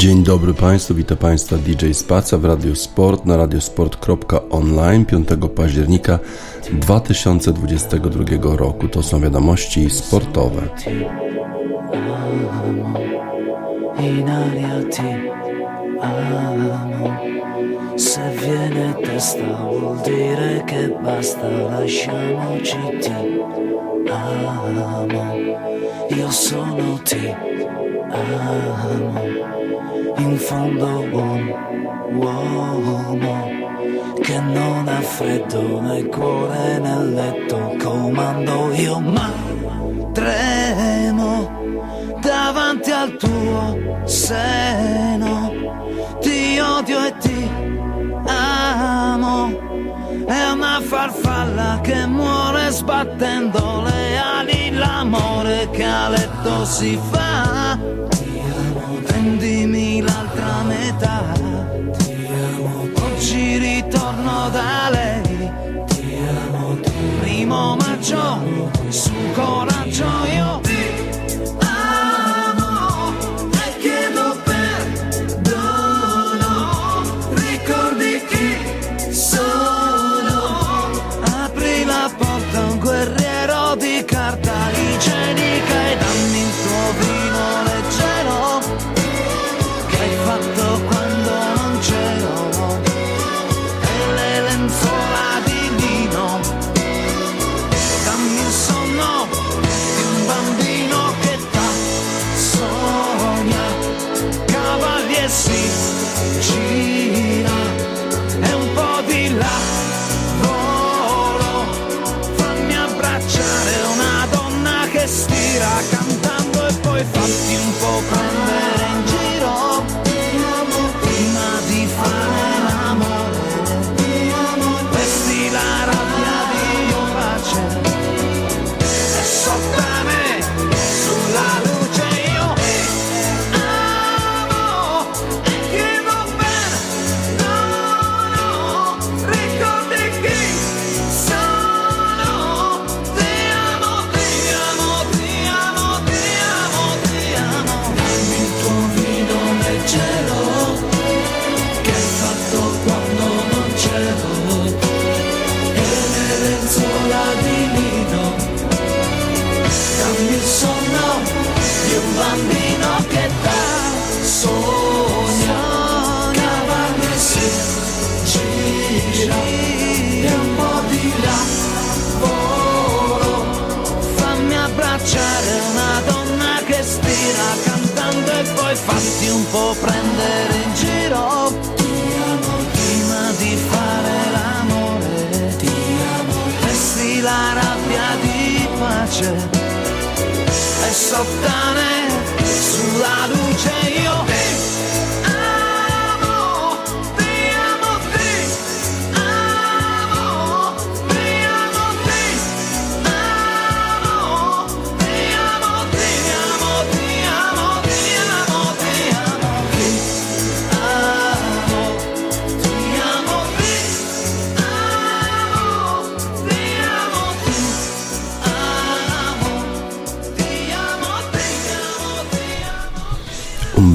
Dzień dobry Państwu, witam Państwa DJ Spaca w Radio Sport na radiosport.online 5 października 2022 roku. To są wiadomości sportowe. Se viene testa vuol dire che basta, lasciamoci ti amo, io sono ti amo in fondo un uomo che non ha freddo nel cuore nel letto comando io ma tremo davanti al tuo seno. Ti odio e ti amo è una farfalla che muore sbattendo le ali. L'amore che a letto si fa metà. Ti amo, oggi ritorno da lei. Ti amo, primo maggio, su coraggio io.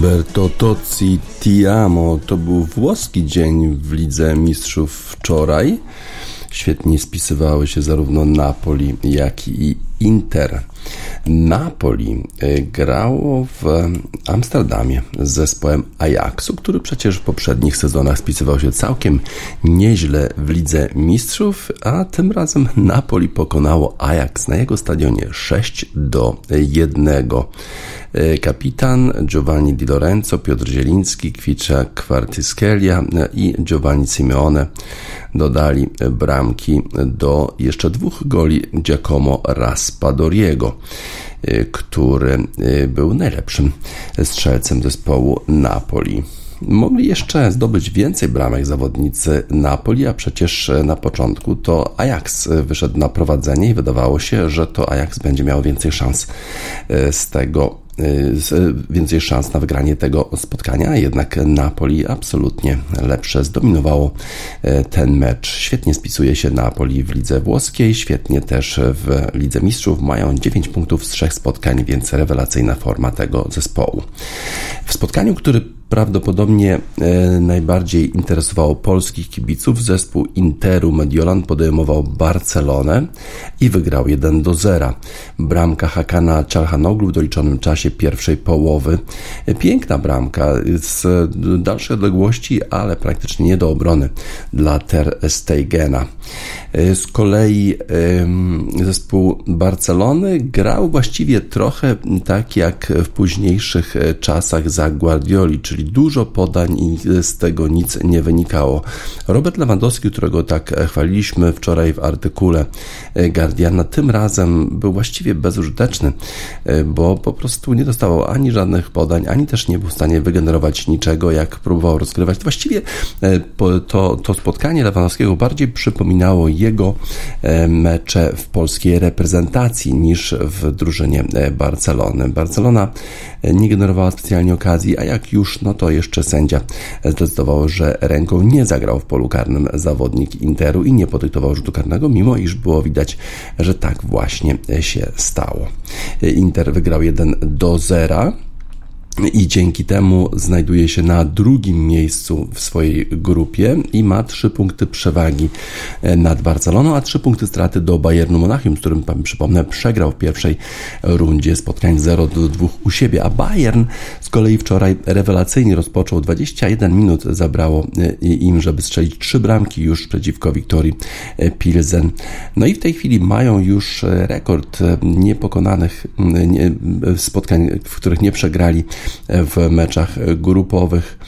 Umberto Tozzi Ti Amo to był włoski dzień w Lidze Mistrzów wczoraj. Świetnie spisywały się zarówno Napoli, jak i Inter. Napoli e, grało w Amsterdamie z zespołem Ajaxu, który przecież w poprzednich sezonach spisywał się całkiem nieźle w Lidze Mistrzów, a tym razem Napoli pokonało Ajax na jego stadionie 6 do 1. E, kapitan Giovanni Di Lorenzo, Piotr Zieliński, Kwicza Kwartyskelia i Giovanni Simeone dodali bramki do jeszcze dwóch goli Giacomo Raspadoriego, e, który e, był najlepszym strzelcem zespołu Napoli. Mogli jeszcze zdobyć więcej bramek zawodnicy Napoli, a przecież na początku to Ajax wyszedł na prowadzenie i wydawało się, że to Ajax będzie miał więcej szans z tego Y, więcej szans na wygranie tego spotkania, jednak Napoli absolutnie lepsze zdominowało y, ten mecz. Świetnie spisuje się Napoli w lidze włoskiej, świetnie też w lidze mistrzów. Mają 9 punktów z trzech spotkań, więc rewelacyjna forma tego zespołu. W spotkaniu, który prawdopodobnie e, najbardziej interesowało polskich kibiców. Zespół Interu Mediolan podejmował Barcelonę i wygrał 1 do 0. Bramka Hakana Czalhanoglu w doliczonym czasie pierwszej połowy. Piękna bramka z dalszej odległości, ale praktycznie nie do obrony dla Ter Stegena. E, z kolei zespół Barcelony grał właściwie trochę tak jak w późniejszych e, czasach za Guardioli, czyli dużo podań i z tego nic nie wynikało. Robert Lewandowski, którego tak e, chwaliliśmy wczoraj w artykule Guardiana, tym razem był właściwie bezużyteczny, bo po prostu nie dostawał ani żadnych podań, ani też nie był w stanie wygenerować niczego, jak próbował rozgrywać. Właściwie to, to spotkanie Lewandowskiego bardziej przypominało jego e, mecze w polskiej reprezentacji niż w drużynie e, Barcelony. Barcelona e, nie generowała specjalnie okazji, a jak już, no to jeszcze sędzia zdecydował, że ręką nie zagrał w polu karnym zawodnik Interu i nie podyktował rzutu karnego, mimo iż było widać, że tak właśnie się stało. Inter wygrał 1 do 0 i dzięki temu znajduje się na drugim miejscu w swojej grupie i ma trzy punkty przewagi e, nad Barceloną, a trzy punkty straty do Bayernu Monachium, z którym, przypomnę, przegrał w pierwszej rundzie spotkań 0 do 2 u siebie, a Bayern z kolei wczoraj rewelacyjnie rozpoczął 21 minut zabrało e, im, żeby strzelić trzy bramki już przeciwko Wiktorii e, Pilsen. No i w tej chwili mają już rekord niepokonanych spotkań, w których nie przegrali w meczach grupowych,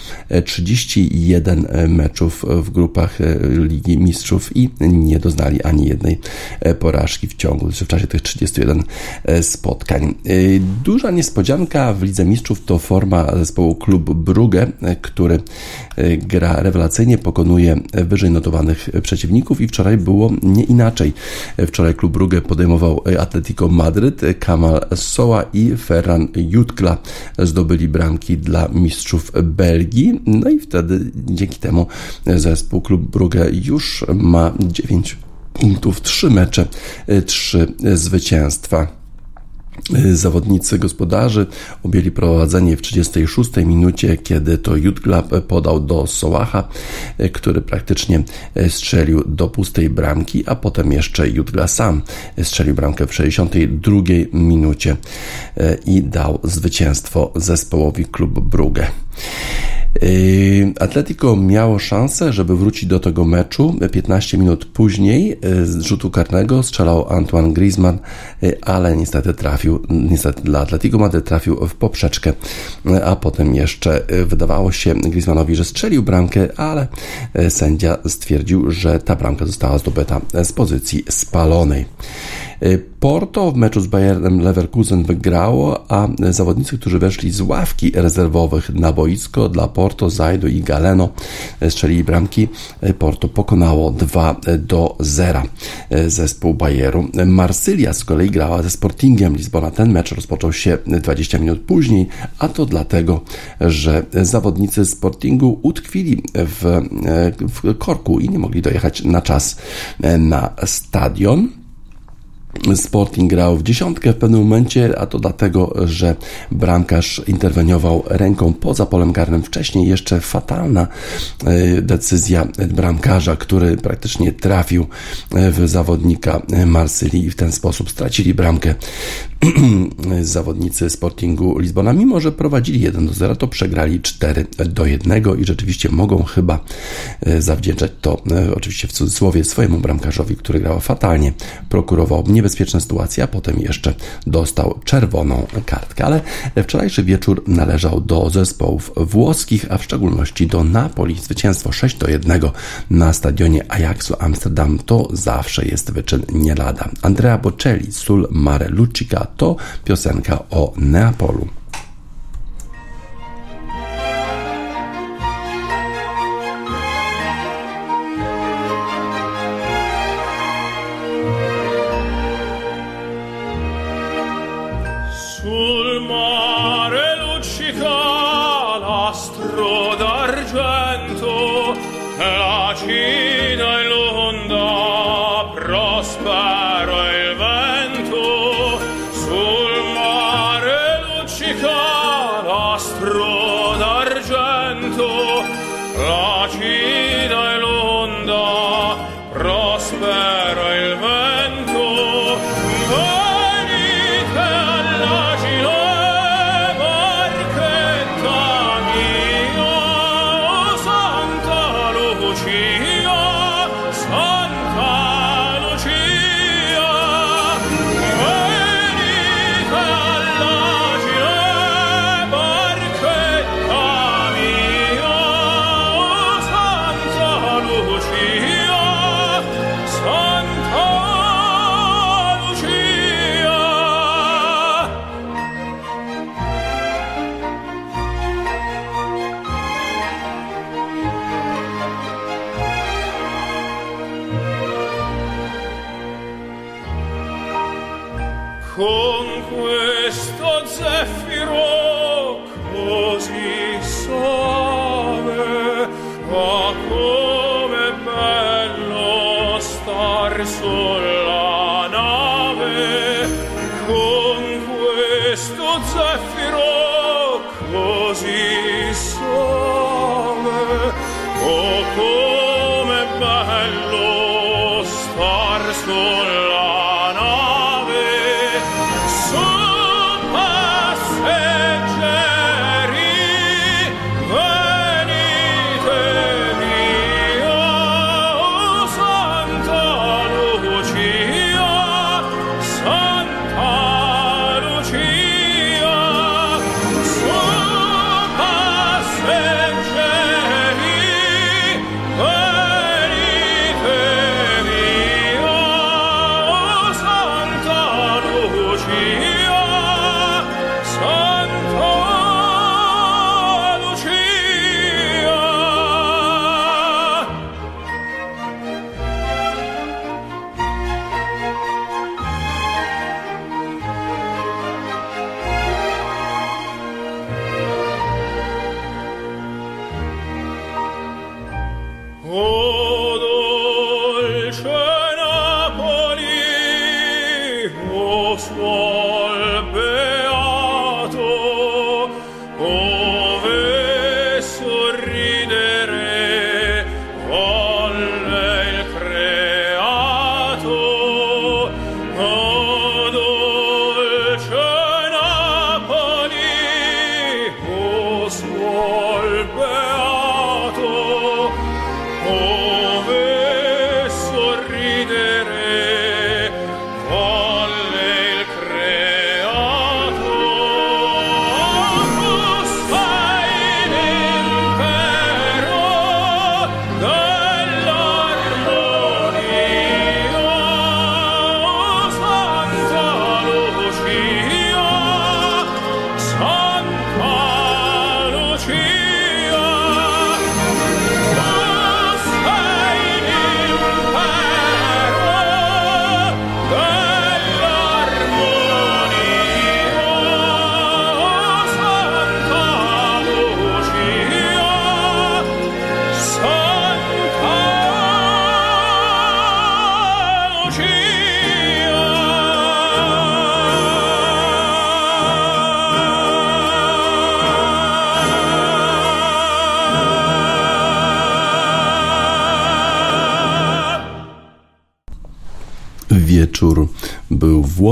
31 meczów w grupach Ligi Mistrzów i nie doznali ani jednej porażki w ciągu, w czasie tych 31 spotkań. Duża niespodzianka w Lidze Mistrzów to forma zespołu Klub Brugge, który gra rewelacyjnie, pokonuje wyżej notowanych przeciwników i wczoraj było nie inaczej. Wczoraj Klub Brugge podejmował Atletico Madryt, Kamal Soa i Ferran Jutkla zdobyli zdobyli bramki dla mistrzów Belgii. No i wtedy dzięki temu zespół Klub Brugge już ma 9 punktów, 3 mecze, 3 zwycięstwa. Zawodnicy gospodarzy objęli prowadzenie w 36 minucie, kiedy to Jutglab podał do Sołacha, który praktycznie strzelił do pustej bramki, a potem jeszcze Jutgla sam strzelił bramkę w 62 minucie i dał zwycięstwo zespołowi Klub Brugge. Yy, Atletico miało szansę, żeby wrócić do tego meczu. 15 minut później yy, z rzutu karnego strzelał Antoine Griezmann, yy, ale niestety trafił, niestety dla Atletico Madryt trafił w poprzeczkę, a potem jeszcze wydawało się Griezmannowi, że strzelił bramkę, ale sędzia stwierdził, że ta bramka została zdobyta z pozycji spalonej. Porto w meczu z Bayernem Leverkusen wygrało, a zawodnicy, którzy weszli z ławki rezerwowych na boisko dla Porto, Zajdu i Galeno strzelili bramki. Porto pokonało 2 do 0 zespół Bayeru. Marsylia z kolei grała ze Sportingiem Lizbona. Ten mecz rozpoczął się 20 minut później, a to dlatego, że zawodnicy Sportingu utkwili w, w korku i nie mogli dojechać na czas na stadion. Sporting grał w dziesiątkę w pewnym momencie, a to dlatego, że bramkarz interweniował ręką poza polem karnym. Wcześniej jeszcze fatalna e, decyzja bramkarza, który praktycznie trafił e, w zawodnika Marsylii i w ten sposób stracili bramkę zawodnicy Sportingu Lizbona. Mimo, że prowadzili 1 do 0, to przegrali 4 do 1 i rzeczywiście mogą chyba e, zawdzięczać to oczywiście w cudzysłowie swojemu bramkarzowi, który grał fatalnie, prokurował niebezpieczne sytuacje, a potem jeszcze dostał czerwoną kartkę. Ale wczorajszy wieczór należał do zespołów włoskich, a w szczególności do Napoli. Zwycięstwo 6 do 1 na stadionie Ajaxu Amsterdam to zawsze jest wyczyn nie lada. Andrea Bocelli, Sul Mare Lucica to piosenka o Neapolu. Wieczór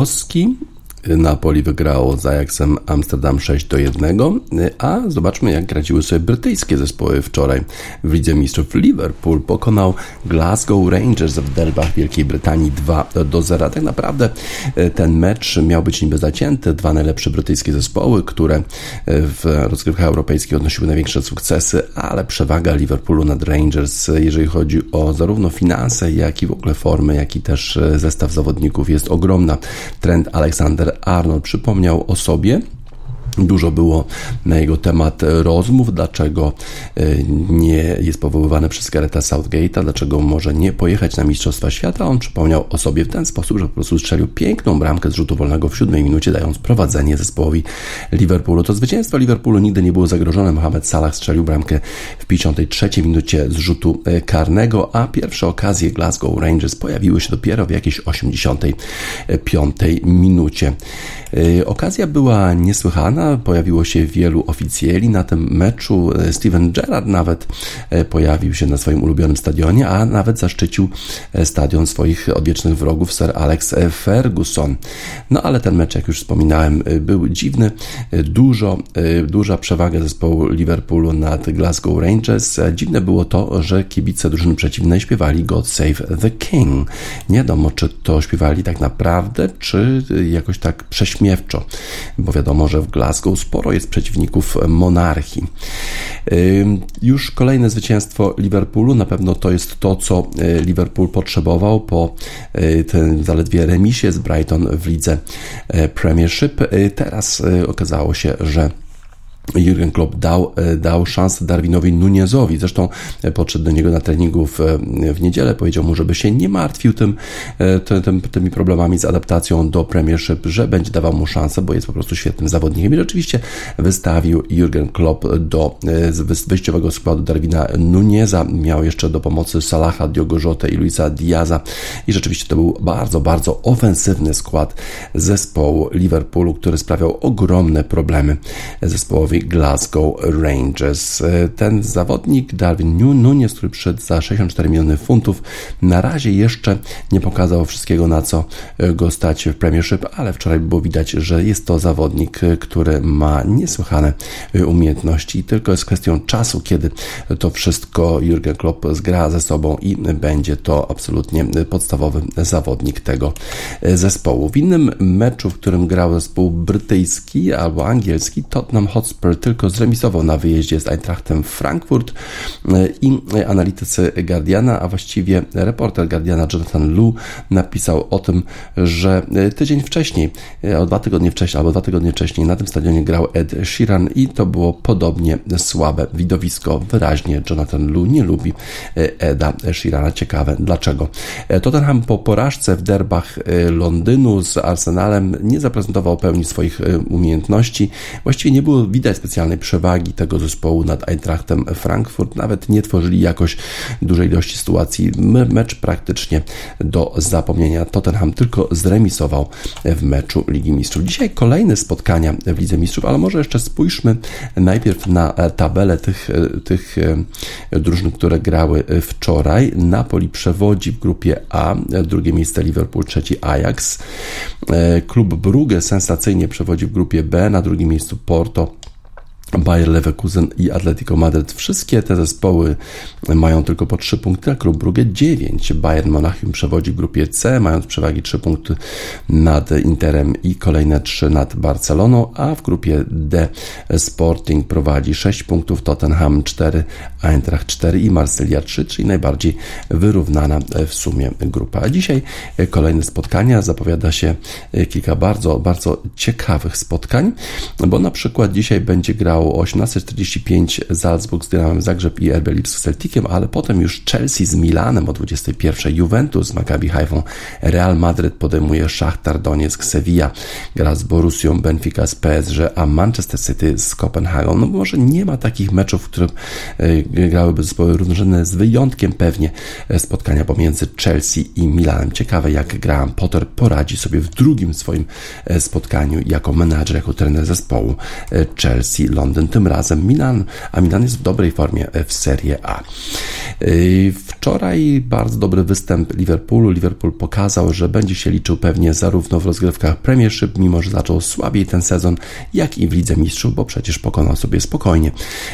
był włoski, Napoli wygrało z Ajaxem Amsterdam 6 do 1, a zobaczmy jak radziły sobie brytyjskie zespoły wczoraj. W Lidze Mistrzów Liverpool pokonał Glasgow Rangers w derbach Wielkiej Brytanii 2 do 0. Tak naprawdę e, ten mecz miał być niby zacięty. Dwa najlepsze brytyjskie zespoły, które e, w rozgrywkach europejskich odnosiły największe sukcesy, ale przewaga Liverpoolu nad Rangers, jeżeli chodzi o zarówno finanse, jak i w ogóle formy, jak i też e, zestaw zawodników jest ogromna. Trend Aleksander Arnold przypomniał o sobie. Dużo było na jego temat rozmów, dlaczego e, nie jest powoływany przez Gareta Southgate'a, dlaczego może nie pojechać na Mistrzostwa Świata. On przypomniał o sobie w ten sposób, że po prostu strzelił piękną bramkę z rzutu wolnego w siódmej minucie, dając prowadzenie zespołowi Liverpoolu. To zwycięstwo Liverpoolu nigdy nie było zagrożone. Mohamed Salah strzelił bramkę w 53 minucie z rzutu e, karnego, a pierwsze okazje Glasgow Rangers pojawiły się dopiero w jakiejś 85 minucie. E, okazja była niesłychana. Pojawiło się wielu oficjeli na tym meczu. Steven Gerrard nawet pojawił się na swoim ulubionym stadionie, a nawet zaszczycił stadion swoich odwiecznych wrogów Sir Alex Ferguson. No ale ten mecz, jak już wspominałem, był dziwny. Dużo, duża przewaga zespołu Liverpoolu nad Glasgow Rangers. Dziwne było to, że kibice drużyny przeciwnej śpiewali God Save the King. Nie wiadomo, czy to śpiewali tak naprawdę, czy jakoś tak prześmiewczo, bo wiadomo, że w Glasgow sporo jest przeciwników monarchii. Już kolejne zwycięstwo Liverpoolu, na pewno to jest to, co y, Liverpool potrzebował po y, tym zaledwie remisie z Brighton w lidze y, Premiership. Teraz okazało się, że Jurgen Klopp dał, e, dał szansę Darwinowi Nunezowi. Zresztą e, podszedł do niego na treningu w, w niedzielę, powiedział mu, żeby się nie martwił tym, e, tym, tym, tymi problemami z adaptacją do Premiership, że będzie dawał mu szansę, bo jest po prostu świetnym zawodnikiem. I rzeczywiście wystawił Jurgen Klopp do wyjściowego składu Darwina Nuneza. Miał jeszcze do pomocy Salaha, Diogo Jota i Luisa Diaza. I rzeczywiście to był bardzo, bardzo ofensywny skład zespołu Liverpoolu, który sprawiał ogromne problemy zespołowi Glasgow Rangers. E, ten zawodnik, Darwin Nunes, który przyszedł za 64 miliony funtów, na razie jeszcze nie pokazał wszystkiego, na co e, go stać w Premiership, ale wczoraj było widać, że jest to zawodnik, e, który ma niesłychane umiejętności i tylko jest kwestią czasu, kiedy to wszystko Jurgen Klopp zgra ze sobą i będzie to absolutnie podstawowy zawodnik tego zespołu. W innym meczu, w którym grał zespół brytyjski albo angielski, Tottenham Hotspur tylko zremisował na wyjeździe z Eintrachtem Frankfurt e, i analitycy Guardiana, a właściwie reporter Guardiana Jonathan Lu napisał o tym, że e, tydzień wcześniej, e, o dwa tygodnie wcześniej, albo dwa tygodnie wcześniej na tym stadionie grał Ed Sheeran i to było podobnie słabe widowisko. Wyraźnie Jonathan Lu nie lubi Eda Sheerana. Ciekawe dlaczego. Tottenham po porażce w derbach Londynu z Arsenalem nie zaprezentował pełni swoich umiejętności. Właściwie nie było widać specjalnej przewagi tego zespołu nad Eintrachtem Frankfurt. Nawet nie tworzyli jakoś dużej ilości sytuacji. Mecz praktycznie do zapomnienia. Tottenham tylko zremisował w meczu Ligi Mistrzów. Dzisiaj kolejne spotkania w Lidze Mistrzów, ale może jeszcze spójrzmy najpierw na tabelę tych, tych e, drużyn, które grały wczoraj. Napoli przewodzi w grupie A, drugie miejsce Liverpool, trzeci Ajax. E, klub Brugge sensacyjnie przewodzi w grupie B, na drugim miejscu Porto, Bayer Leverkusen i Atletico Madryt. Wszystkie te zespoły mają tylko po 3 punkty, a klub Brugge 9. Bayern Monachium przewodzi grupie C, mając przewagi 3 punkty nad Interem i kolejne 3 nad Barceloną, a w grupie D Sporting prowadzi 6 punktów, Tottenham 4, Eintracht 4 i Marsylia 3, czyli najbardziej wyrównana w sumie grupa. A dzisiaj kolejne spotkania, zapowiada się kilka bardzo, bardzo ciekawych spotkań, bo na przykład dzisiaj będzie grał o 18.45 Salzburg z Dynamem Zagrzeb i RB Lipsk z Celticiem, ale potem już Chelsea z Milanem o 21.00, Juventus z Maccabi Haifą, Real Madrid podejmuje Szachtar Donieck, Sevilla gra z Borussią, Benfica z PSG, a Manchester City z Kopenhagą. No może nie ma takich meczów, w którym e, grałyby zespoły równorzędne, z wyjątkiem pewnie e, spotkania pomiędzy Chelsea i Milanem. Ciekawe jak Graham Potter poradzi sobie w drugim swoim e, spotkaniu jako menadżer, jako trener zespołu Chelsea London. Londyn, tym razem Milan, a Milan jest w dobrej formie w Serie A. Yy, wczoraj bardzo dobry występ Liverpoolu. Liverpool pokazał, że będzie się liczył pewnie zarówno w rozgrywkach Premiership, mimo że zaczął słabiej ten sezon, jak i w Lidze Mistrzów, bo przecież pokonał sobie spokojnie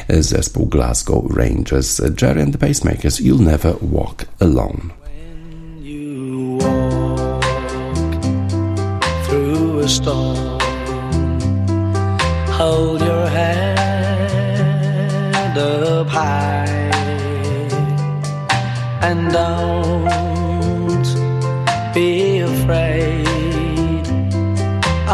zespół Glasgow Rangers. Jerry and the Pacemakers, You'll Never Walk Alone. storm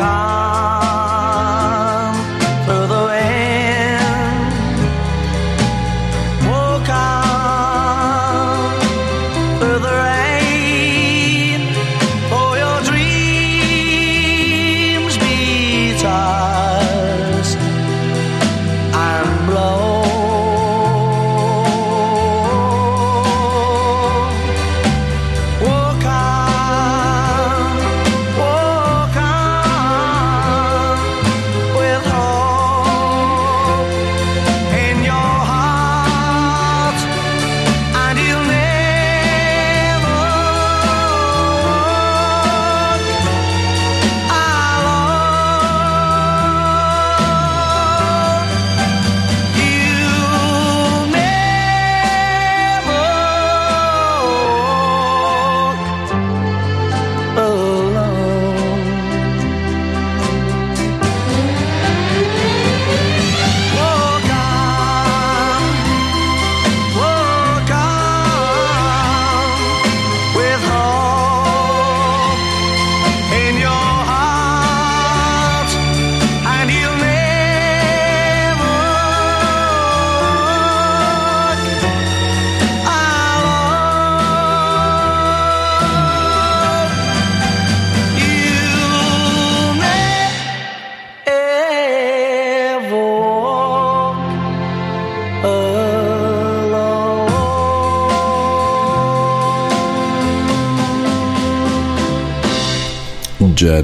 God.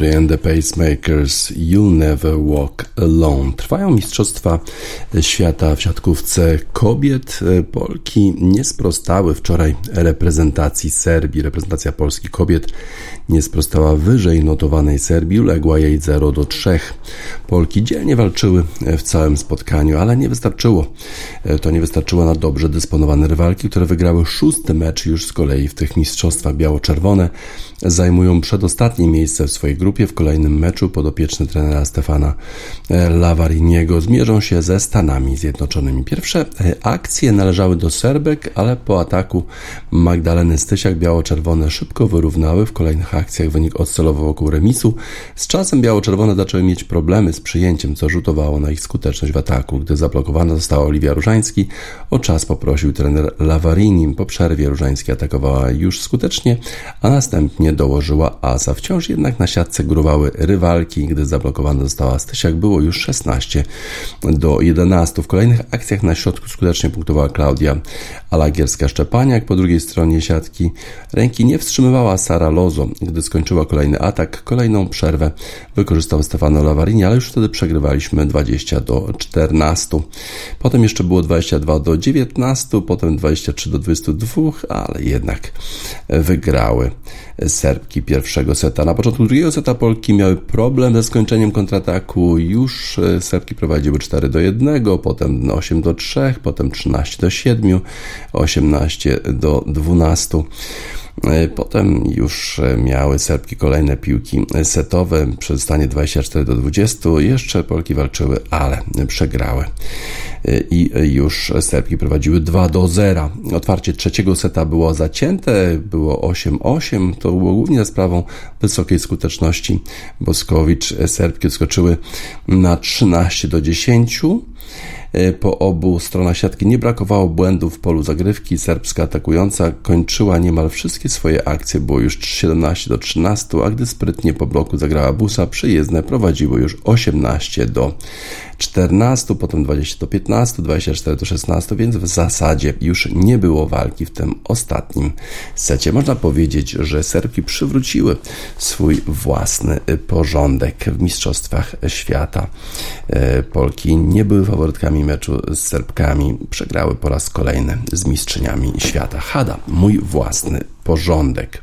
And the Pacemakers You'll Never Walk Alone. Trwają Mistrzostwa Świata w siatkówce kobiet. Polki nie sprostały wczoraj reprezentacji Serbii. Reprezentacja Polski kobiet nie sprostała wyżej notowanej Serbii, uległa jej 0 do 3. Polki dzielnie walczyły w całym spotkaniu, ale nie wystarczyło. To nie wystarczyło na dobrze dysponowane rywalki, które wygrały szósty mecz już z kolei w tych mistrzostwach biało-czerwone. Zajmują przedostatnie miejsce w swojej grupie. W kolejnym meczu podopieczny trenera Stefana Lavariniego zmierzą się ze Stanami Zjednoczonymi. Pierwsze akcje należały do Serbek, ale po ataku Magdaleny Stysiak biało-czerwone szybko wyrównały w kolejnych akcjach wynik oscylował wokół remisu. Z czasem biało-czerwone zaczęły mieć problemy z przyjęciem, co rzutowało na ich skuteczność w ataku. Gdy zablokowana została Oliwia Różański, o czas poprosił trener Lavarini. Po przerwie Różański atakowała już skutecznie, a następnie dołożyła asa. Wciąż jednak na siatce górowały rywalki. Gdy zablokowana została Stysiak, było już 16 do 11. W kolejnych akcjach na środku skutecznie punktowała Klaudia Alagierska-Szczepaniak. Po drugiej stronie siatki ręki nie wstrzymywała Sara Lozo. Gdy skończyła kolejny atak, kolejną przerwę wykorzystał Stefano Lavarini, ale już wtedy przegrywaliśmy 20 do 14. Potem jeszcze było 22 do 19, potem 23 do 22, ale jednak wygrały Serbki pierwszego seta. Na początku drugiego seta Polki miały problem ze skończeniem kontrataku. Już Serbki prowadziły 4 do 1, potem 8 do 3, potem 13 do 7, 18 do 12. Potem już miały Serbki kolejne piłki setowe przy stanie 24 do 20. Jeszcze Polki walczyły, ale przegrały. I już Serbki prowadziły 2 do 0. Otwarcie trzeciego seta było zacięte, było 8-8. To było głównie za sprawą wysokiej skuteczności Boskowicz. Serbki odskoczyły na 13 do 10. Po obu stronach siatki nie brakowało błędów w polu zagrywki. Serbska atakująca kończyła niemal wszystkie swoje akcje. Było już 17 do 13, a gdy sprytnie po bloku zagrała busa, przyjezdne prowadziły już 18 do 14, potem 20 do 15, 24 do 16, więc w zasadzie już nie było walki w tym ostatnim secie. Można powiedzieć, że Serbki przywróciły swój własny porządek w Mistrzostwach Świata. Polki nie były faworytkami meczu z Serbkami, przegrały po raz kolejny z mistrzyniami świata. Hada, mój własny porządek.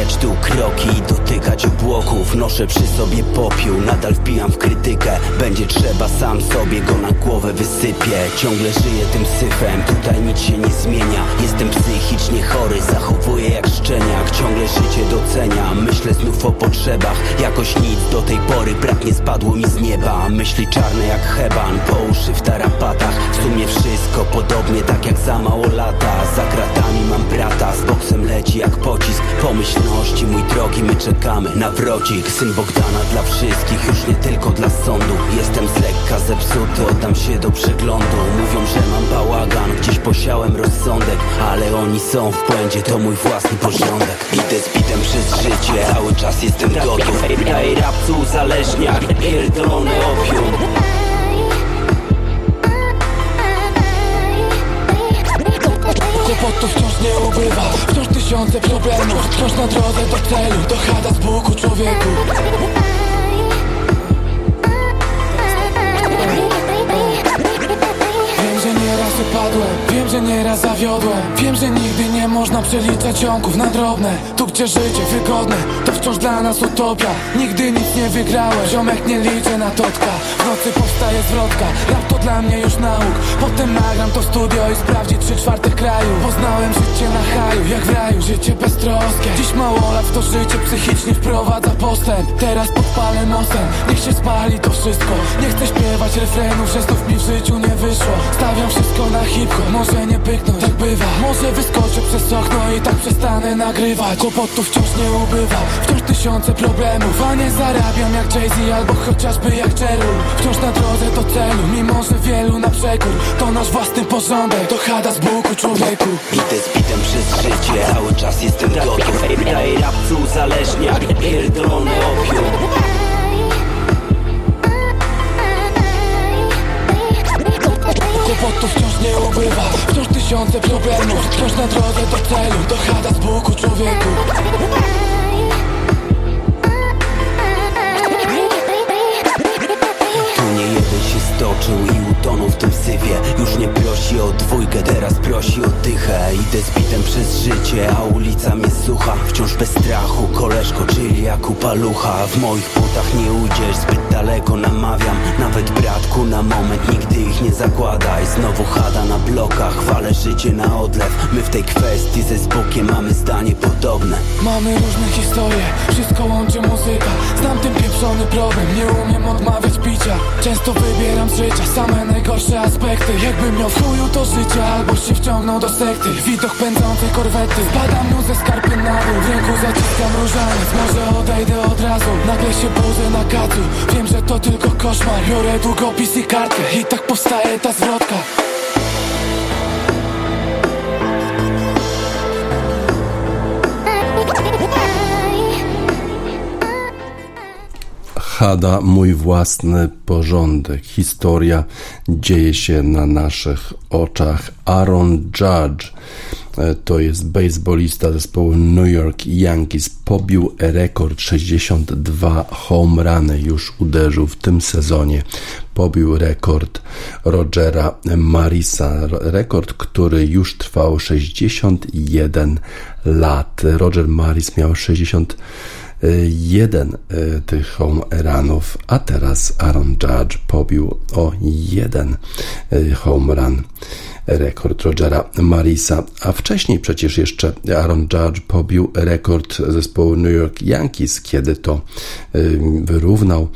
Stawiać tu kroki i dotykać obłoków. Noszę przy sobie popiół, nadal wbijam w krytykę. Będzie trzeba, sam sobie go na głowę wysypię. Ciągle żyję tym syfem, tutaj nic się nie zmienia. Jestem psychicznie chory, zachowuję jak szczeniak. Ciągle życie doceniam, myślę znów o potrzebach. Jakoś nic do tej pory, brak nie spadło mi z nieba. Myśli czarne jak heban, po uszy w tarapatach. W sumie wszystko podobnie, tak jak za mało lata. Za kratami mam brata, z boksem leci jak pocisk Pomyślności, mój drogi, my czekamy na wrodzik Syn Bogdana dla wszystkich, już nie tylko dla sądu. Jestem z lekka zepsuty, oddam się do przeglądu. Mówią, że mam bałagan, gdzieś posiałem rozsądek Ale oni są w błędzie, to mój własny porządek. Idę z bitem przez życie, cały czas jestem gotów. Ej, rapcu uzależniak, pierdolony opium Kłopotów wciąż nie ubywa. Wciąż tysiące problemów. Wciąż na drodze do celu. To chada z Bogu człowieku. Wiem, że nieraz upadłem. Wiem, że nieraz zawiodłem. Wiem, że nigdy nie można przeliczać ciągów na drobne. Tu gdzie życie wygodne To wciąż dla nas utopia. Nigdy nic nie wygrałem. Ziomek nie liczę na totka. W nocy powstaje zwrotka. Rap to dla mnie już nauk. Potem nagram to studio i sprawdzi trzy czwartych kraju. Poznałem życie na haju Jak w raju, życie beztroskie. Dziś mało lat to życie psychicznie wprowadza postęp. Teraz podpalę mostem Niech się spali to wszystko. Nie chcę śpiewać refrenów, że znów mi w życiu nie wyszło. Stawiam wszystko na hip-hop. Może nie pyknąć, tak bywa. Może wyskoczę przez okno i tak przestanę nagrywać. Kłopotów wciąż nie ubywa tysiące problemów A nie zarabiam jak Jay-Z albo chociażby jak Cheryl. Wciąż na drodze do celu Mimo, że wielu na przekór. To nasz własny porządek To chada z Buku człowieku. Idę z bitem przez życie Cały czas jestem gotów Ej, rapcu uzależnia Pierdolony opium. Kłopotów wciąż nie ubywa Wciąż tysiące problemów. Wciąż na drodze do celu To chada z Buku człowieku jeden się stoczył utonął w tym sywie Już nie prosi o dwójkę, teraz prosi o dychę. Idę z bitem przez życie, a ulica mnie słucha. Wciąż bez strachu, koleżko, czyli jak upalucha W moich butach nie ujdziesz, zbyt daleko namawiam. Nawet bratku na moment, nigdy ich nie zakładaj. Znowu chada na blokach, wale życie na odlew. My w tej kwestii ze Zbukiem mamy zdanie podobne. Mamy różne historie, wszystko łączy muzyka. Znam ten pieprzony problem, nie umiem odmawiać picia. Często wybieram życia same najgorsze aspekty. Jakbym miał w to życie, albo się wciągnął do sekty. Widok pędzącej korwety, spadam mu ze skarpy na dół. W ręku zaciskam różaniec, może odejdę od razu. Nagle się budzę na kacu, wiem, że to tylko koszmar. Biorę długopis i kartkę i tak powstaje ta zwrotka Hada, mój własny porządek. Historia dzieje się na naszych oczach. Aaron Judge e, to jest baseballista zespołu New York Yankees. Pobił rekord 62 home runy już uderzył w tym sezonie. Pobił rekord Rogera Marisa. Rekord, który już trwał 61 lat. Roger Maris miał 60 jeden e, tych home runów, a teraz Aaron Judge pobił o jeden e, home run rekord Rogera Marisa, a wcześniej przecież jeszcze Aaron Judge pobił rekord zespołu New York Yankees, kiedy to e, wyrównał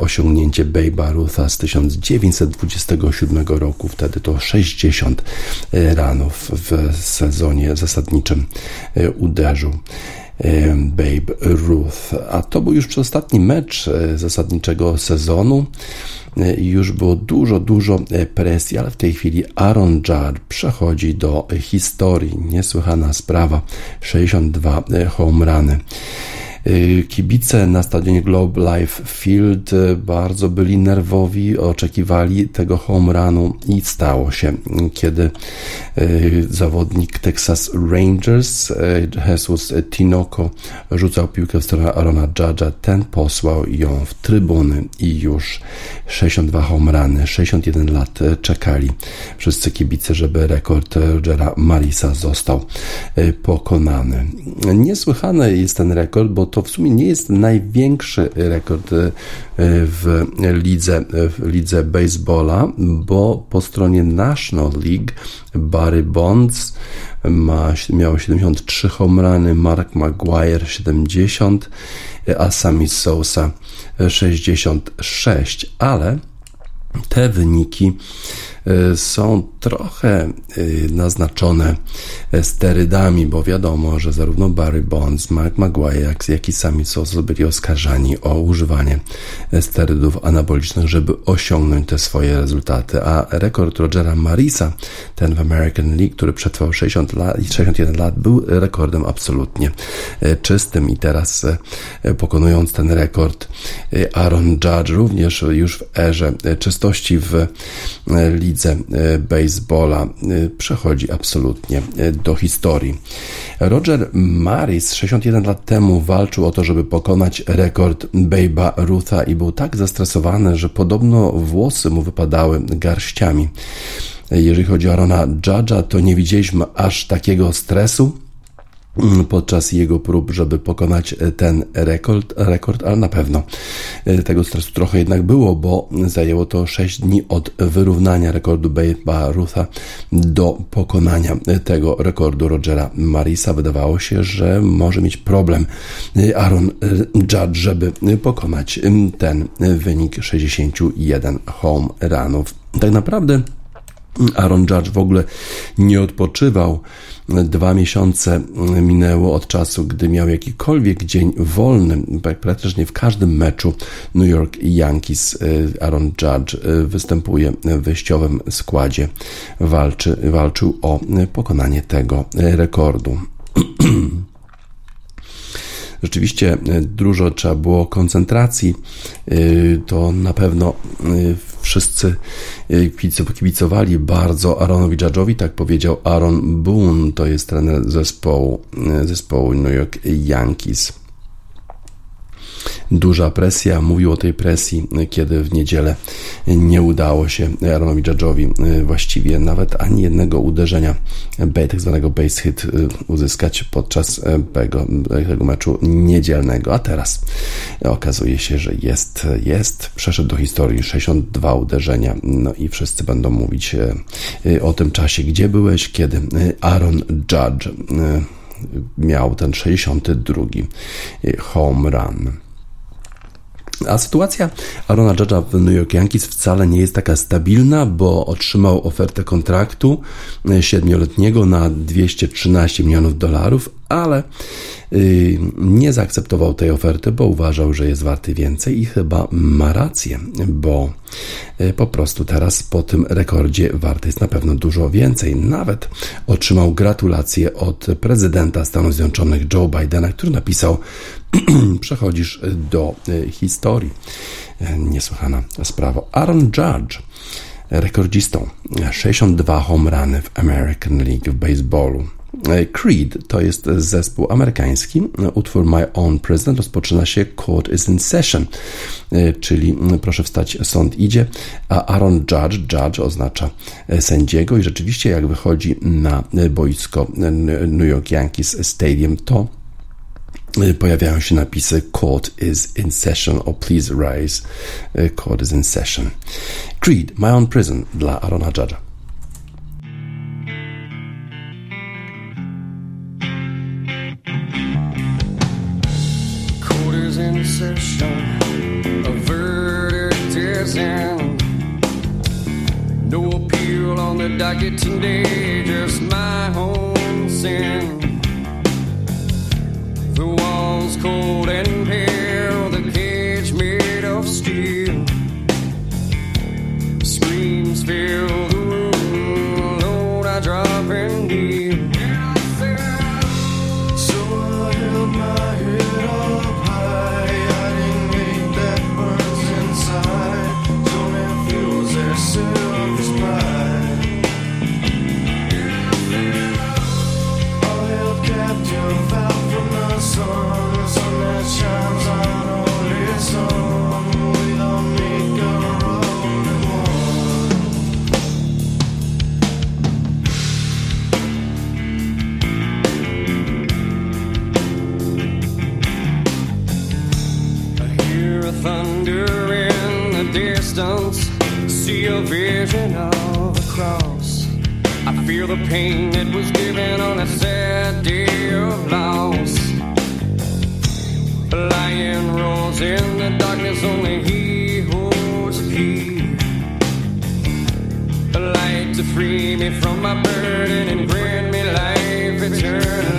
osiągnięcie Babe'a Rutha z 1927 roku. Wtedy to 60 ranów w sezonie zasadniczym uderzył. Babe Ruth. A to był już przedostatni mecz e, zasadniczego sezonu i już było dużo, dużo e, presji, ale w tej chwili Aaron Judge przechodzi do historii. Niesłychana sprawa. 62 e, home runy. Y, kibice na stadionie Globe Life Field y, bardzo byli nerwowi, oczekiwali tego home runu i stało się, kiedy y, zawodnik Texas Rangers Jesus Tinoco rzucał piłkę w stronę Arona Judge'a, ten posłał ją w trybuny i już 62 home runy, 61 lat czekali wszyscy kibice, żeby rekord Rogera Marisa został pokonany. Niesłychany jest ten rekord, bo to w sumie nie jest największy rekord e, w lidze, w lidze baseballa, bo po stronie National League Barry Bonds ma, miał 73 homrany, Mark Maguire 70, a Sammy Sosa 66, ale te wyniki są trochę y, naznaczone sterydami, bo wiadomo, że zarówno Barry Bonds, Mark Maguire, jak i sami Sosa byli oskarżani o używanie sterydów anabolicznych, żeby osiągnąć te swoje rezultaty. A rekord Rogera Marisa, ten w American League, który przetrwał 60 lat, 61 lat, był rekordem absolutnie y, czystym i teraz pokonując ten rekord Aaron Judge również już w erze czystości w lidze lidze e, baseballa e, przechodzi absolutnie e, do historii. Roger Maris 61 lat temu walczył o to, żeby pokonać rekord Babe'a Rutha i był tak zestresowany, że podobno włosy mu wypadały garściami. Jeżeli chodzi o Arona Judge'a, to nie widzieliśmy aż takiego stresu podczas jego prób, żeby pokonać e, ten rekord, rekord, ale na pewno e, tego stresu trochę jednak było, bo zajęło to 6 dni od wyrównania rekordu Babe'a Rutha do pokonania e, tego rekordu Rogera Marisa. Wydawało się, że może mieć problem Aaron Judge, żeby pokonać ten wynik 61 home runów. Tak naprawdę Aaron Judge w ogóle nie odpoczywał Dwa miesiące minęło od czasu, gdy miał jakikolwiek dzień wolny. Praktycznie w każdym meczu New York Yankees Aaron Judge występuje w wyjściowym składzie. Walczy, walczył o pokonanie tego rekordu. Rzeczywiście e, dużo trzeba było koncentracji. E, to na pewno e, wszyscy kibicowali bardzo Aaronowi Judge'owi, tak powiedział Aaron Boone, to jest trener zespołu, zespołu New York Yankees duża presja. Mówił o tej presji, kiedy w niedzielę nie udało się Aaronowi Judge'owi y, właściwie nawet ani jednego uderzenia, tak zwanego base hit y, uzyskać podczas y, tego, tego meczu niedzielnego. A teraz okazuje się, że jest, jest, przeszedł do historii 62 uderzenia. No i wszyscy będą mówić o tym czasie, gdzie byłeś, kiedy Aaron Judge miał ten 62 home run. A sytuacja Arona Judge'a w New York Yankees wcale nie jest taka stabilna, bo otrzymał ofertę kontraktu e, siedmioletniego na 213 milionów dolarów, ale y, nie zaakceptował tej oferty, bo uważał, że jest warty więcej i chyba ma rację, bo y, po prostu teraz po tym rekordzie warty jest na pewno dużo więcej. Nawet otrzymał gratulacje od prezydenta Stanów Zjednoczonych Joe Bidena, który napisał: Przechodzisz do y, historii. Niesłychana sprawa. Aaron Judge rekordzistą 62 home runy w American League w baseballu. E, Creed to jest zespół amerykański. Utwór My Own President rozpoczyna się Court is in Session, e, czyli proszę wstać, sąd idzie, a Aaron Judge, Judge oznacza e, sędziego i rzeczywiście jak wychodzi na boisko New York Yankees Stadium, to pojawiają się napisy Court is in session or please rise. Court is in session. Creed, My Own Prison dla Arona Judge'a. No appeal on the docket today, just my own sin. The cold and pale, the cage made of steel. Screams fill feel the pain that was given on a sad day of loss. A lion roars in the darkness, only he holds the key. A light to free me from my burden and grant me life eternally.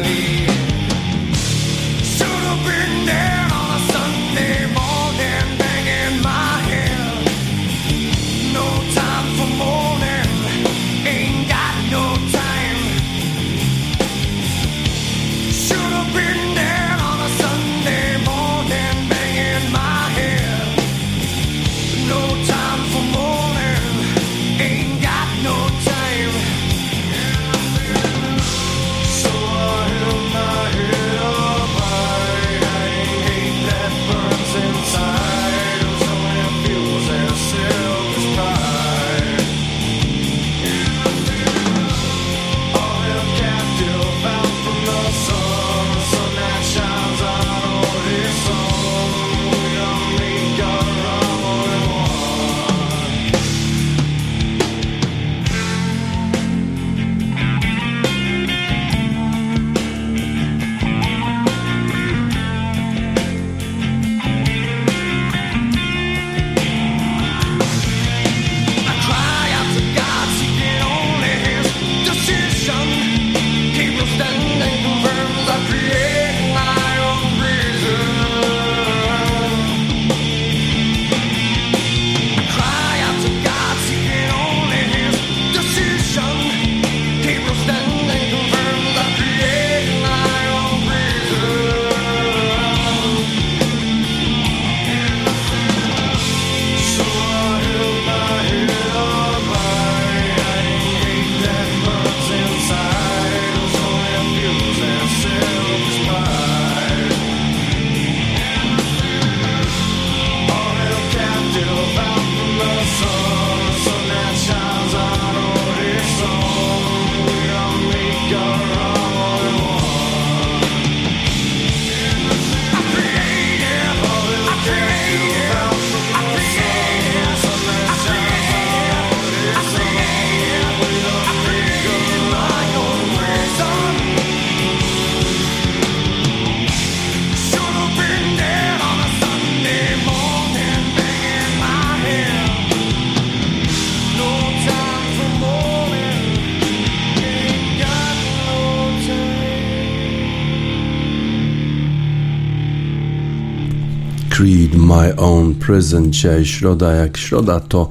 Creed, My Own Prison. Dzisiaj środa jak środa, to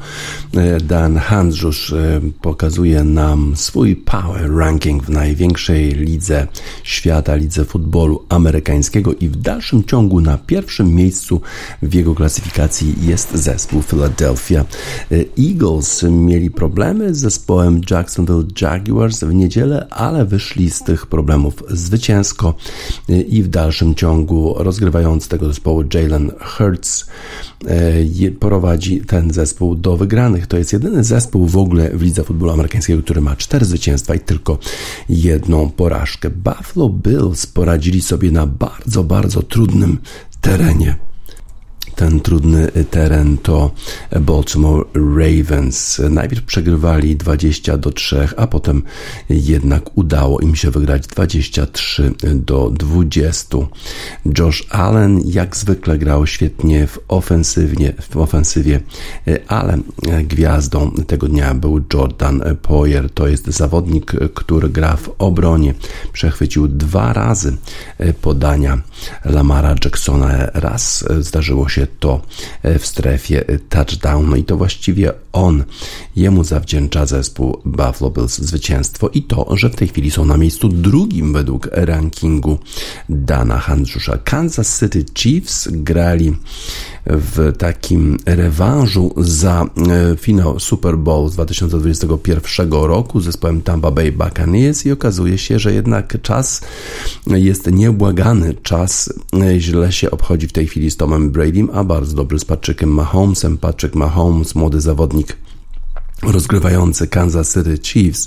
e, Dan Handrzusz e, pokazuje nam swój power ranking w największej lidze świata, lidze futbolu amerykańskiego i w dalszym ciągu na pierwszym miejscu w jego klasyfikacji jest zespół Philadelphia e, Eagles. Mieli problemy z zespołem Jacksonville Jaguars w niedzielę, ale wyszli z tych problemów zwycięsko i w dalszym ciągu rozgrywając tego zespołu Jalen Hurts e, prowadzi ten zespół do wygranych. To jest jedyny zespół w ogóle w lidze futbolu amerykańskiego, który ma cztery zwycięstwa i tylko jedną porażkę. Buffalo Bills poradzili sobie na bardzo, bardzo trudnym terenie ten trudny teren to Baltimore Ravens. Najpierw przegrywali 20 do 3, a potem jednak udało im się wygrać 23 do 20. Josh Allen jak zwykle grał świetnie w ofensywnie, w ofensywie, ale gwiazdą tego dnia był Jordan Poyer. To jest zawodnik, który gra w obronie. Przechwycił dwa razy podania Lamara Jacksona. Raz zdarzyło się to e, w strefie touchdown. No i to właściwie on, jemu zawdzięcza zespół Buffalo Bills zwycięstwo i to, że w tej chwili są na miejscu drugim według rankingu Dana Handrzusza. Kansas City Chiefs grali w takim rewanżu za e, finał Super Bowl z 2021 roku z zespołem Tampa Bay Buccaneers i okazuje się, że jednak czas jest nieubłagany. Czas e, źle się obchodzi w tej chwili z Tomem Bradym, a bardzo dobry z Patrickiem Mahomesem. Patrick Mahomes, młody zawodnik rozgrywający Kansas City Chiefs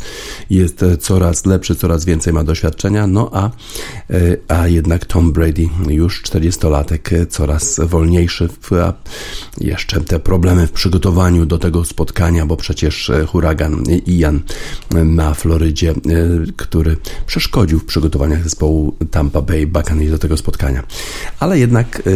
jest coraz lepszy, coraz więcej ma doświadczenia, no a, e, a jednak Tom Brady już 40-latek, coraz wolniejszy, a jeszcze te problemy w przygotowaniu do tego spotkania, bo przecież huragan Ian na Florydzie, e, który przeszkodził w przygotowaniach zespołu Tampa Bay Buccaneers do tego spotkania. Ale jednak e,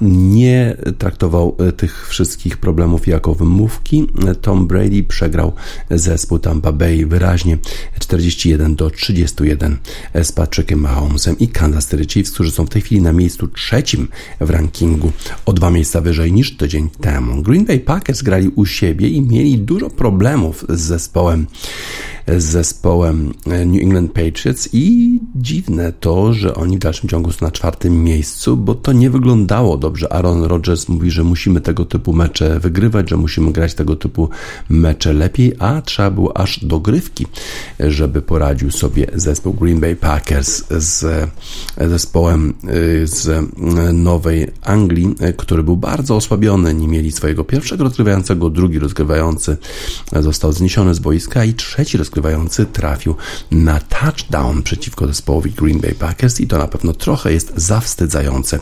nie traktował tych wszystkich problemów jako wymówki. Tom Brady przegrał zespół Tampa Bay wyraźnie 41 do 31 z Patrickiem Mahomesem i Kansas City Chiefs, którzy są w tej chwili na miejscu trzecim w rankingu o dwa miejsca wyżej niż tydzień temu. Green Bay Packers grali u siebie i mieli dużo problemów z zespołem z zespołem e, New England Patriots i dziwne to, że oni w dalszym ciągu są na czwartym miejscu, bo to nie wyglądało dobrze. Aaron Rodgers mówi, że musimy tego typu mecze wygrywać, że musimy grać tego typu mecze lepiej, a trzeba było aż dogrywki, żeby poradził sobie zespół Green Bay Packers z zespołem e, z Nowej Anglii, e, który był bardzo osłabiony. Nie mieli swojego pierwszego rozgrywającego, drugi rozgrywający został zniesiony z boiska i trzeci rozgrywający trafił na touchdown przeciwko zespołowi Green Bay Packers i to na pewno trochę jest zawstydzające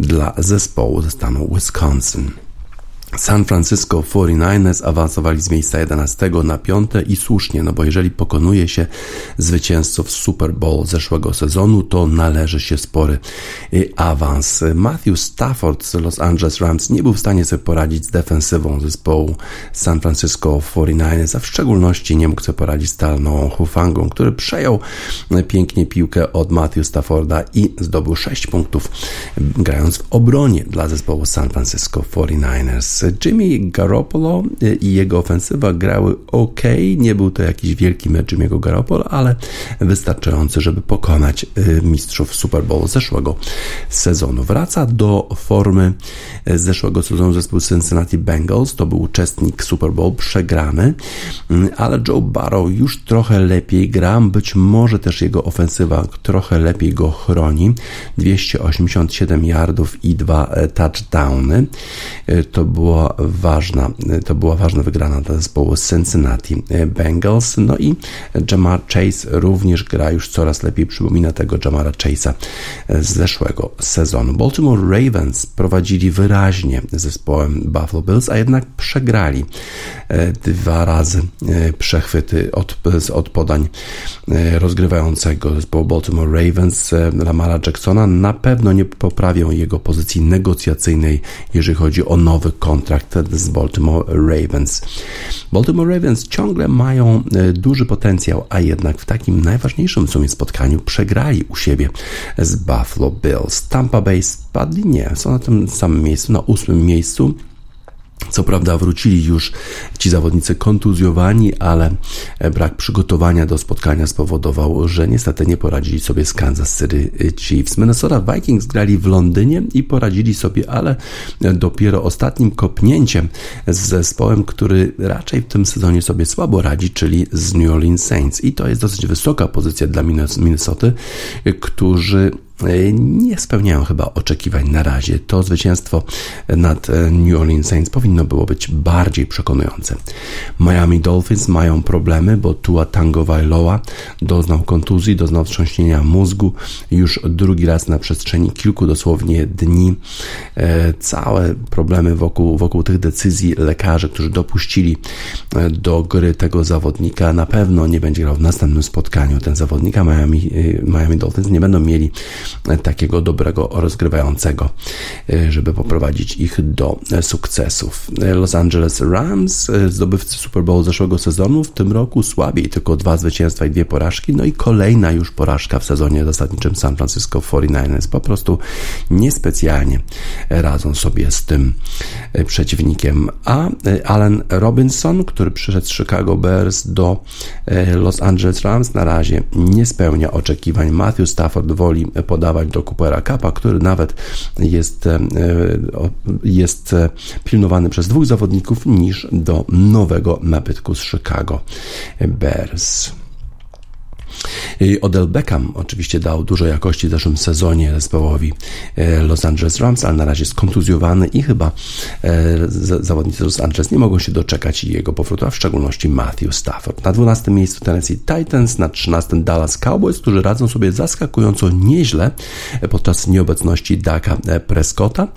dla zespołu ze stanu Wisconsin. San Francisco 49ers awansowali z miejsca 11 na 5 i słusznie, no bo jeżeli pokonuje się zwycięzców Super Bowl zeszłego sezonu, to należy się spory y, awans. Matthew Stafford z Los Angeles Rams nie był w stanie sobie poradzić z defensywą zespołu San Francisco 49ers, a w szczególności nie mógł sobie poradzić z Talną Hufangą, który przejął pięknie piłkę od Matthew Stafforda i zdobył 6 punktów grając w obronie dla zespołu San Francisco 49ers. Jimmy Garoppolo i jego ofensywa grały ok. Nie był to jakiś wielki mecz Jimmy'ego Garoppolo, ale wystarczający, żeby pokonać y, mistrzów Super Bowl zeszłego sezonu. Wraca do formy zeszłego sezonu zespół Cincinnati Bengals. To był uczestnik Super Bowl przegrany, ale Joe Barrow już trochę lepiej gra. Być może też jego ofensywa trochę lepiej go chroni. 287 yardów i dwa touchdowny. To było ważna, to była ważna wygrana dla zespołu Cincinnati Bengals. No i Jamar Chase również gra już coraz lepiej, przypomina tego Jamara Chase'a z zeszłego sezonu. Baltimore Ravens prowadzili wyraźnie zespołem Buffalo Bills, a jednak przegrali e, dwa razy e, przechwyty od, od podań e, rozgrywającego zespołu Baltimore Ravens Lamara Jacksona na pewno nie poprawią jego pozycji negocjacyjnej, jeżeli chodzi o nowy kontrakt kontrakt z Baltimore Ravens. Baltimore Ravens ciągle mają e, duży potencjał, a jednak w takim najważniejszym w sumie spotkaniu przegrali u siebie z Buffalo Bills. Tampa Bay spadli? Nie, są na tym samym miejscu, na ósmym miejscu. Co prawda wrócili już ci zawodnicy kontuzjowani, ale brak przygotowania do spotkania spowodował, że niestety nie poradzili sobie z Kansas City Chiefs. Minnesota Vikings grali w Londynie i poradzili sobie, ale dopiero ostatnim kopnięciem z zespołem, który raczej w tym sezonie sobie słabo radzi, czyli z New Orleans Saints. I to jest dosyć wysoka pozycja dla Minnesoty, którzy E, nie spełniają chyba oczekiwań na razie. To zwycięstwo nad e, New Orleans Saints powinno było być bardziej przekonujące. Miami Dolphins mają problemy, bo Tua Tagovailoa doznał kontuzji, doznał wstrząśnienia mózgu już drugi raz na przestrzeni kilku dosłownie dni. E, całe problemy wokół, wokół tych decyzji lekarzy, którzy dopuścili do gry tego zawodnika, na pewno nie będzie grał w następnym spotkaniu. Ten zawodnika Miami, Miami Dolphins nie będą mieli takiego dobrego rozgrywającego, e, żeby poprowadzić ich do sukcesów. Los Angeles Rams, e, zdobywcy Super Bowl zeszłego sezonu, w tym roku słabiej, tylko dwa zwycięstwa i dwie porażki, no i kolejna już porażka w sezonie zasadniczym San Francisco 49ers. Po prostu niespecjalnie radzą sobie z tym e, przeciwnikiem. A Allen Robinson, który przyszedł z Chicago Bears do Los Angeles Rams, na razie nie spełnia oczekiwań. Matthew Stafford woli podawać do Coopera Kappa, który nawet jest, e, jest e, pilnowany przez dwóch zawodników, niż do nowego nabytku z Chicago Bears. Odell Beckham oczywiście dał dużo jakości w zeszłym sezonie zespołowi e, Los Angeles Rams, ale na razie jest kontuzjowany i chyba e, zawodnicy Los Angeles nie mogą się doczekać jego powrotu, a w szczególności Matthew Stafford. Na 12 miejscu Tennessee Titans, na 13 Dallas Cowboys, którzy radzą sobie zaskakująco nieźle podczas nieobecności Daka Prescotta,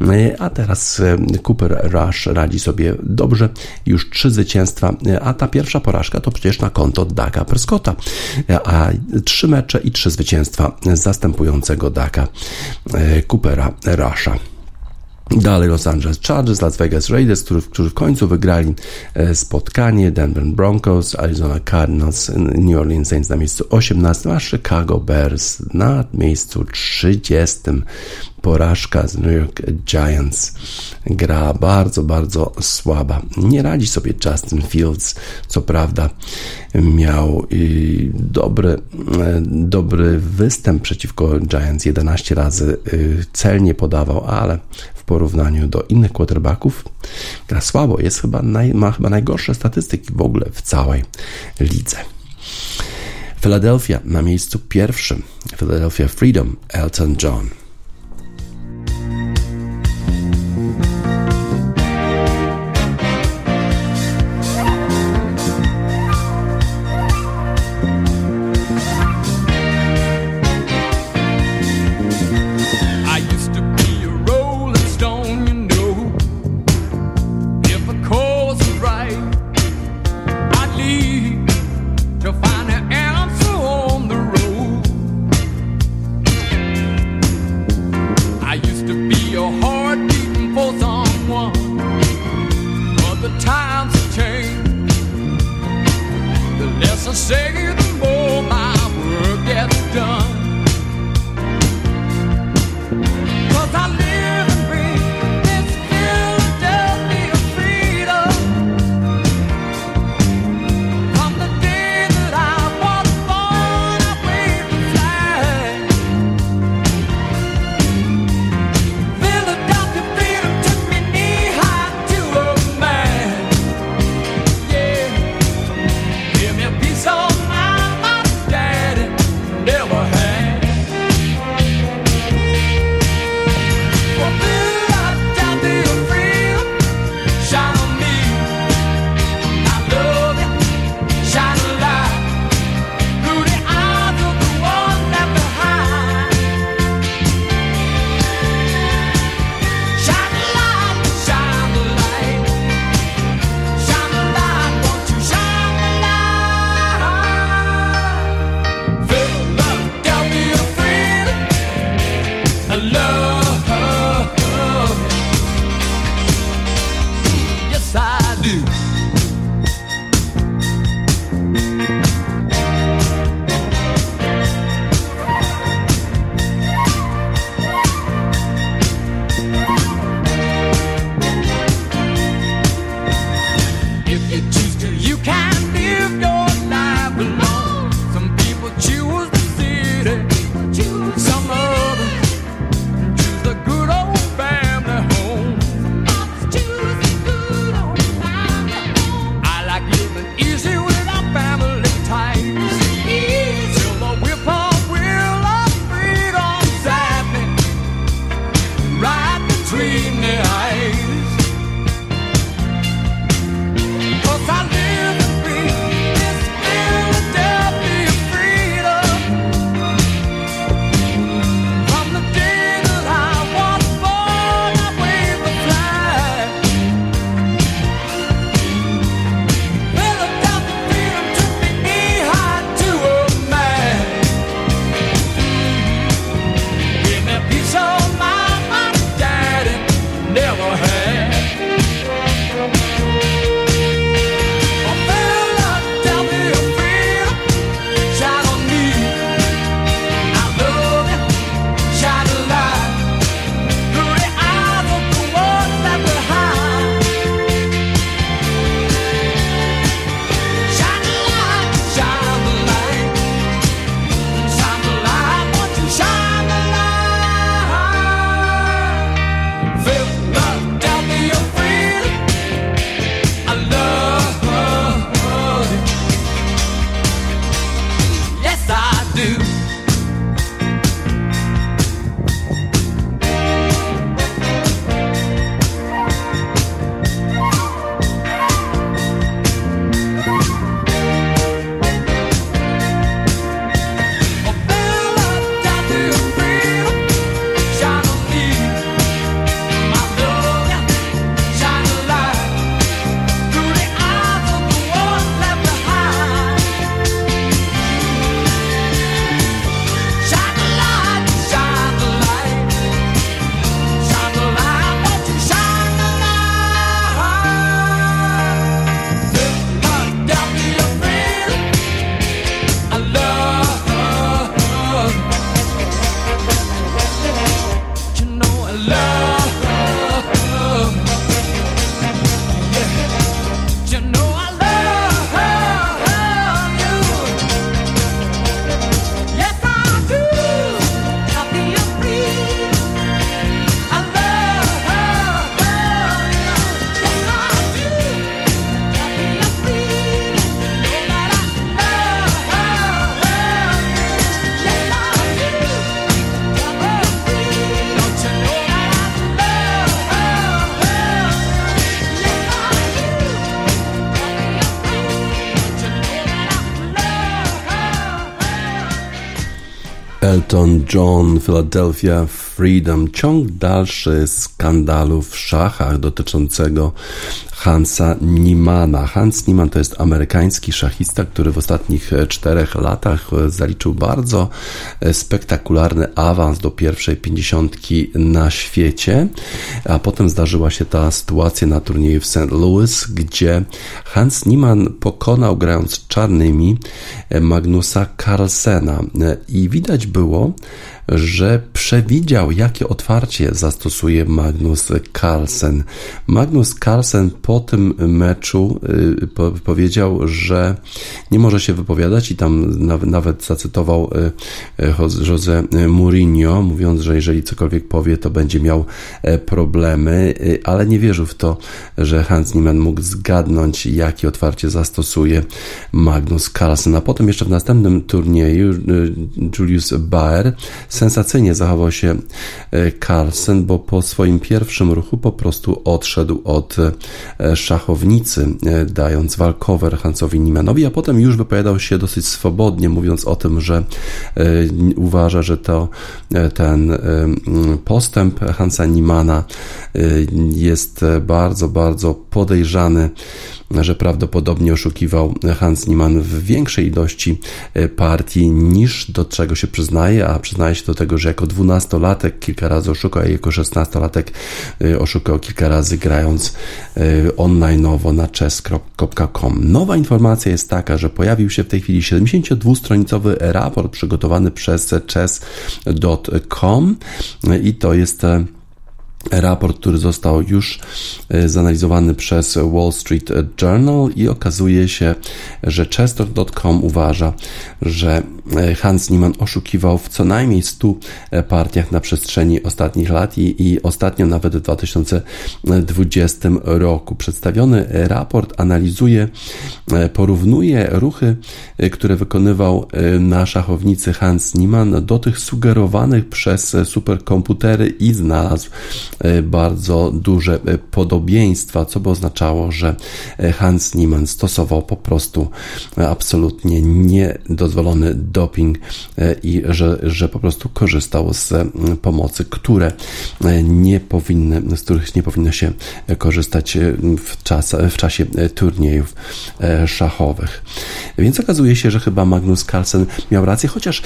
e, a teraz Cooper Rush radzi sobie dobrze, już trzy zwycięstwa, a ta pierwsza porażka to przecież na konto Daka Prescotta a trzy mecze i trzy zwycięstwa zastępującego Daka e, Coopera Rusha. Dalej Los Angeles Chargers, Las Vegas Raiders, którzy, którzy w końcu wygrali e, spotkanie, Denver Broncos, Arizona Cardinals, New Orleans Saints na miejscu 18, a Chicago Bears na miejscu 30 porażka z New York Giants. Gra bardzo, bardzo słaba. Nie radzi sobie Justin Fields. Co prawda miał dobry, y, dobry występ przeciwko Giants. 11 razy y, celnie podawał, ale w porównaniu do innych quarterbacków gra słabo. Jest chyba naj, ma chyba najgorsze statystyki w ogóle w całej lidze. Philadelphia na miejscu pierwszym. Philadelphia Freedom, Elton John. Elton John, Philadelphia Freedom. Ciąg dalszy skandalu w szachach dotyczącego Hansa Niemana. Hans Niemann to jest amerykański szachista, który w ostatnich e, czterech latach e, zaliczył bardzo e, spektakularny awans do pierwszej pięćdziesiątki na świecie, a potem zdarzyła się ta sytuacja na turnieju w St. Louis, gdzie Hans Niemann pokonał grając czarnymi Magnusa Carlsena i widać było, że przewidział, jakie otwarcie zastosuje Magnus Carlsen. Magnus Carlsen po tym meczu y, powiedział, że nie może się wypowiadać i tam nawet zacytował y, y, Jose Mourinho, mówiąc, że jeżeli cokolwiek powie, to będzie miał e, problemy, ale nie wierzył w to, że Hans Niemann mógł zgadnąć, jakie otwarcie zastosuje Magnus Carlsen. A potem jeszcze w następnym turnieju Julius Baer sensacyjnie zachował się e, Carlsen, bo po swoim pierwszym ruchu po prostu odszedł od e, szachownicy, e, dając walkover Hansowi Niemanowi, a potem już wypowiadał się dosyć swobodnie, mówiąc o tym, że uważa, że to ten postęp Hansa Niemana jest bardzo, bardzo podejrzany że prawdopodobnie oszukiwał Hans Niemann w większej ilości e, partii niż do czego się przyznaje, a przyznaje się do tego, że jako dwunastolatek kilka razy oszukał, a jako szesnastolatek e, oszukał kilka razy grając e, online'owo na chess.com. Nowa informacja jest taka, że pojawił się w tej chwili 72-stronicowy raport przygotowany przez chess.com i to jest raport, który został już e, zanalizowany przez Wall Street Journal i okazuje się, że Chester.com uważa, że e, Hans Niemann oszukiwał w co najmniej 100 e, partiach na przestrzeni ostatnich lat i, i ostatnio nawet w 2020 roku. Przedstawiony raport analizuje, porównuje ruchy, które wykonywał na szachownicy Hans Niemann do tych sugerowanych przez superkomputery i znalazł bardzo duże e, podobieństwa, co by oznaczało, że e, Hans Niemann stosował po prostu absolutnie niedozwolony doping i że, że po prostu korzystał z pomocy, które nie powinny, z których nie powinno się korzystać w, czas, w czasie turniejów szachowych. Więc okazuje się, że chyba Magnus Carlsen miał rację, chociaż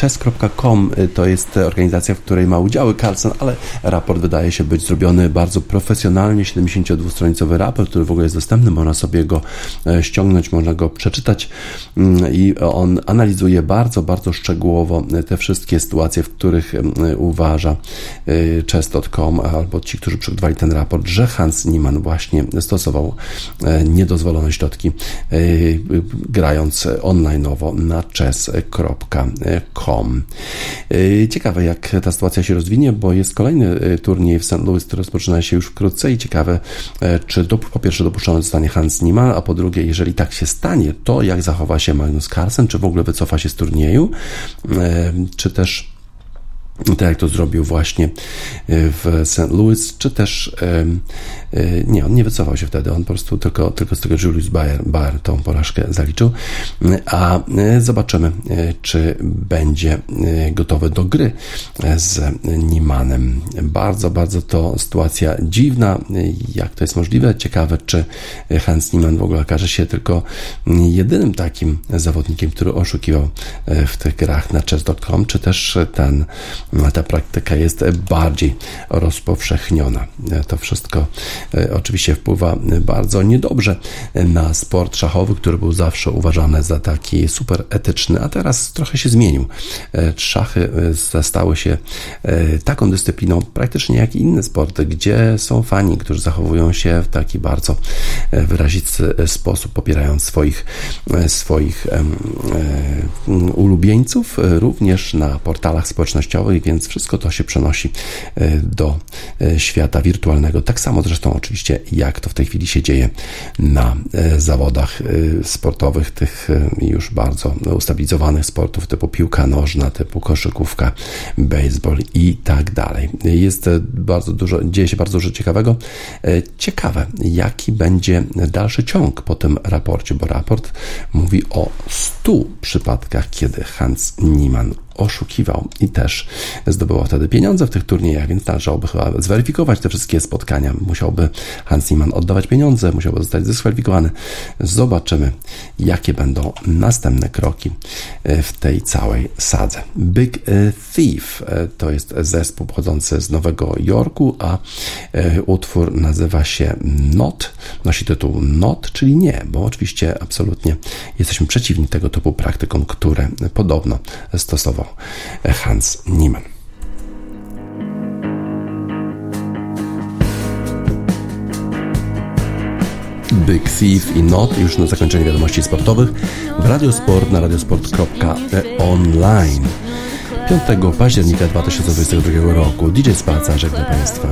chess.com to jest organizacja, w której ma udziały Carlsen, ale raport wydaje się być zrobiony bardzo profesjonalnie, 72-stronicowy raport, który w ogóle jest dostępny, można sobie go e, ściągnąć, można go przeczytać mm, i on analizuje bardzo, bardzo szczegółowo te wszystkie sytuacje, w których uważa e, chess.com albo ci, którzy przygotowali ten raport, że Hans Niemann właśnie stosował e, niedozwolone środki grając onlineowo na chess.com. Ciekawe, jak ta sytuacja się rozwinie, bo jest kolejny turniej w St. Louis, rozpoczyna się już wkrótce i ciekawe, e, czy do, po pierwsze dopuszczony zostanie Hans Niemann, a po drugie, jeżeli tak się stanie, to jak zachowa się Magnus Carlsen, czy w ogóle wycofa się z turnieju, e, czy też tak jak to zrobił właśnie e, w St. Louis, czy też e, nie, on nie wycofał się wtedy, on po prostu tylko, tylko z tego Julius Bayer, Bayer tą porażkę zaliczył, a e, zobaczymy, czy będzie gotowy do gry z Niemanem. Bardzo, bardzo to sytuacja dziwna, jak to jest możliwe, ciekawe, czy Hans Niemann w ogóle okaże się tylko jedynym takim zawodnikiem, który oszukiwał w tych grach na chess.com, czy też ten ta praktyka jest bardziej rozpowszechniona. To wszystko e, oczywiście wpływa bardzo niedobrze na sport szachowy, który był zawsze uważany za taki super etyczny, a teraz trochę się zmienił. E, szachy e, stały się taką dyscypliną praktycznie jak inne sporty, gdzie są fani, którzy zachowują się w taki bardzo wyrazisty sposób, popierając swoich, swoich ulubieńców, również na portalach społecznościowych, więc wszystko to się przenosi e, do e, świata wirtualnego. Tak samo zresztą oczywiście, jak to w tej chwili się dzieje na e, zawodach sportowych, tych już bardzo ustabilizowanych sportów typu piłka nożna, typu koszykówka, baseball i tak dalej. Jest bardzo dużo, dzieje się bardzo dużo ciekawego. Ciekawe, jaki będzie dalszy ciąg po tym raporcie, bo raport mówi o 100 przypadkach, kiedy Hans Niemann oszukiwał i też zdobywał wtedy pieniądze w tych turniejach, więc należałoby chyba zweryfikować te wszystkie spotkania. Musiałby Hans Niemann oddawać pieniądze, musiałby zostać dyskwalifikowany. Zobaczymy, jakie będą następne kroki e, w tej całej sadze. Big e, Thief e, to jest zespół pochodzący z Nowego Jorku, a utwór nazywa się Not, nosi tytuł Not, czyli nie, bo oczywiście absolutnie jesteśmy przeciwni tego typu praktykom, które podobno stosował Hans Niemann. Big Thief i Not już na zakończenie wiadomości sportowych w Radiosport na radiosport.online 5 października 2022 roku DJ Spaca żegna Państwa.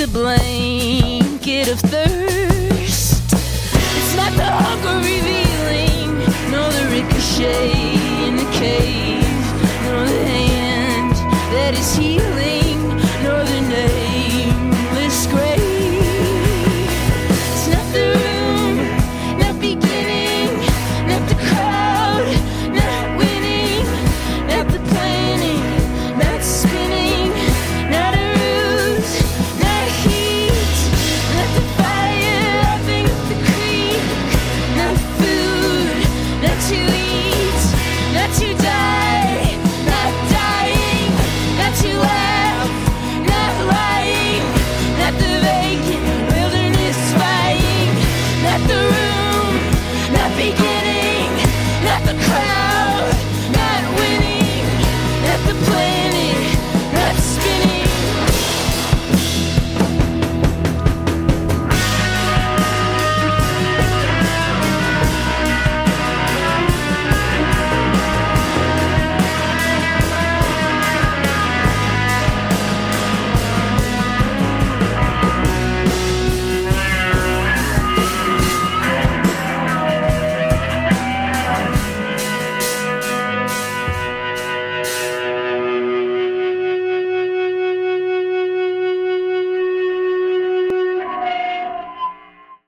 A blanket of thirst.